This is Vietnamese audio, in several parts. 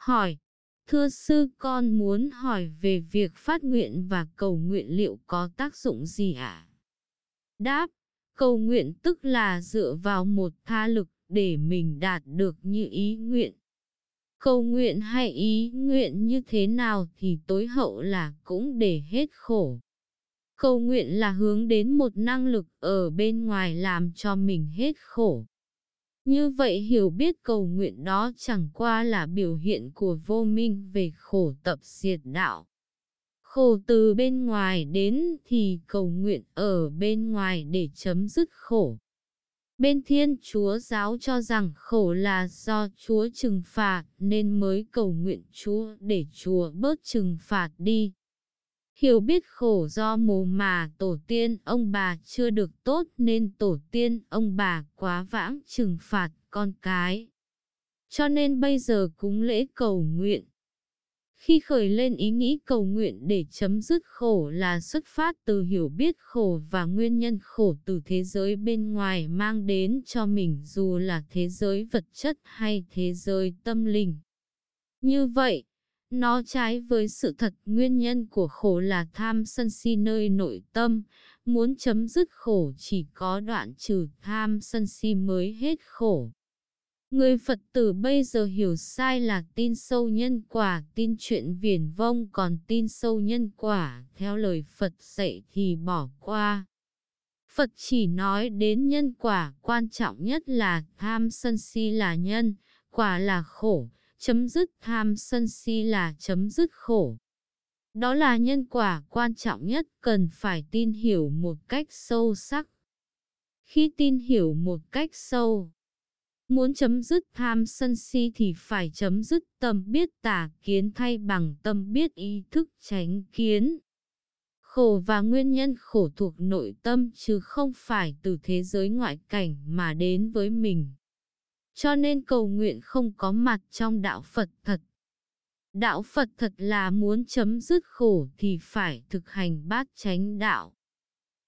Hỏi, thưa sư con muốn hỏi về việc phát nguyện và cầu nguyện liệu có tác dụng gì ạ? Đáp, cầu nguyện tức là dựa vào một tha lực để mình đạt được như ý nguyện. Cầu nguyện hay ý nguyện như thế nào thì tối hậu là cũng để hết khổ. Cầu nguyện là hướng đến một năng lực ở bên ngoài làm cho mình hết khổ. Như vậy hiểu biết cầu nguyện đó chẳng qua là biểu hiện của vô minh về khổ tập diệt đạo. Khổ từ bên ngoài đến thì cầu nguyện ở bên ngoài để chấm dứt khổ. Bên Thiên Chúa giáo cho rằng khổ là do Chúa trừng phạt nên mới cầu nguyện Chúa để Chúa bớt trừng phạt đi. Hiểu biết khổ do mồ mà tổ tiên ông bà chưa được tốt nên tổ tiên ông bà quá vãng trừng phạt con cái. Cho nên bây giờ cúng lễ cầu nguyện. Khi khởi lên ý nghĩ cầu nguyện để chấm dứt khổ là xuất phát từ hiểu biết khổ và nguyên nhân khổ từ thế giới bên ngoài mang đến cho mình dù là thế giới vật chất hay thế giới tâm linh. Như vậy, nó trái với sự thật nguyên nhân của khổ là tham sân si nơi nội tâm, muốn chấm dứt khổ chỉ có đoạn trừ tham sân si mới hết khổ. Người Phật tử bây giờ hiểu sai là tin sâu nhân quả, tin chuyện viển vông còn tin sâu nhân quả, theo lời Phật dạy thì bỏ qua. Phật chỉ nói đến nhân quả, quan trọng nhất là tham sân si là nhân, quả là khổ, chấm dứt tham sân si là chấm dứt khổ. Đó là nhân quả quan trọng nhất cần phải tin hiểu một cách sâu sắc. Khi tin hiểu một cách sâu, muốn chấm dứt tham sân si thì phải chấm dứt tâm biết tà kiến thay bằng tâm biết ý thức tránh kiến. Khổ và nguyên nhân khổ thuộc nội tâm chứ không phải từ thế giới ngoại cảnh mà đến với mình cho nên cầu nguyện không có mặt trong đạo Phật thật. Đạo Phật thật là muốn chấm dứt khổ thì phải thực hành bát chánh đạo.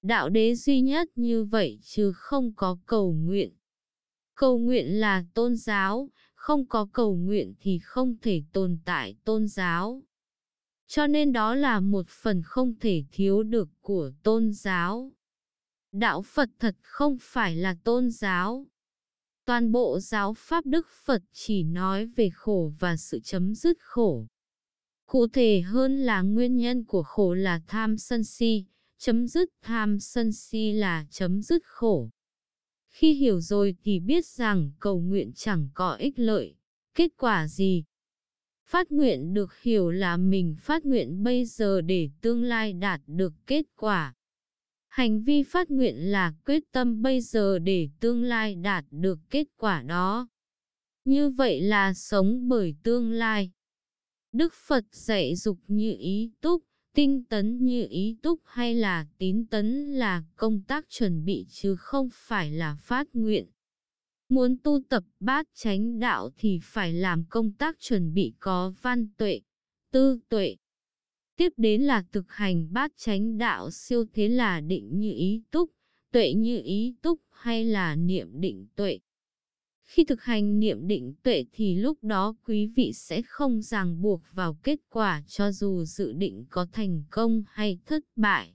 Đạo đế duy nhất như vậy chứ không có cầu nguyện. Cầu nguyện là tôn giáo, không có cầu nguyện thì không thể tồn tại tôn giáo. Cho nên đó là một phần không thể thiếu được của tôn giáo. Đạo Phật thật không phải là tôn giáo, Toàn bộ giáo pháp Đức Phật chỉ nói về khổ và sự chấm dứt khổ. Cụ thể hơn là nguyên nhân của khổ là tham sân si, chấm dứt tham sân si là chấm dứt khổ. Khi hiểu rồi thì biết rằng cầu nguyện chẳng có ích lợi, kết quả gì. Phát nguyện được hiểu là mình phát nguyện bây giờ để tương lai đạt được kết quả. Hành vi phát nguyện là quyết tâm bây giờ để tương lai đạt được kết quả đó. Như vậy là sống bởi tương lai. Đức Phật dạy dục như ý túc, tinh tấn như ý túc hay là tín tấn là công tác chuẩn bị chứ không phải là phát nguyện. Muốn tu tập bát chánh đạo thì phải làm công tác chuẩn bị có văn tuệ, tư tuệ, Tiếp đến là thực hành bát chánh đạo siêu thế là định như ý túc, tuệ như ý túc hay là niệm định tuệ. Khi thực hành niệm định tuệ thì lúc đó quý vị sẽ không ràng buộc vào kết quả cho dù dự định có thành công hay thất bại.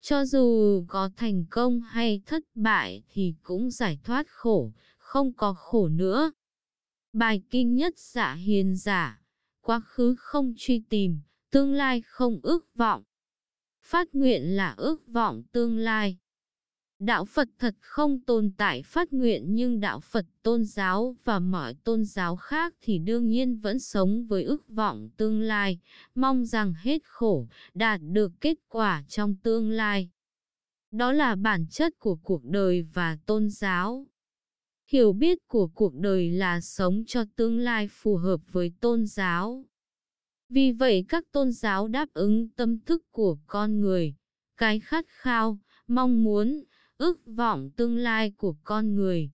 Cho dù có thành công hay thất bại thì cũng giải thoát khổ, không có khổ nữa. Bài kinh nhất dạ hiền giả, quá khứ không truy tìm, tương lai không ước vọng. Phát nguyện là ước vọng tương lai. Đạo Phật thật không tồn tại phát nguyện nhưng đạo Phật tôn giáo và mọi tôn giáo khác thì đương nhiên vẫn sống với ước vọng tương lai, mong rằng hết khổ, đạt được kết quả trong tương lai. Đó là bản chất của cuộc đời và tôn giáo. Hiểu biết của cuộc đời là sống cho tương lai phù hợp với tôn giáo. Vì vậy các tôn giáo đáp ứng tâm thức của con người, cái khát khao, mong muốn, ước vọng tương lai của con người.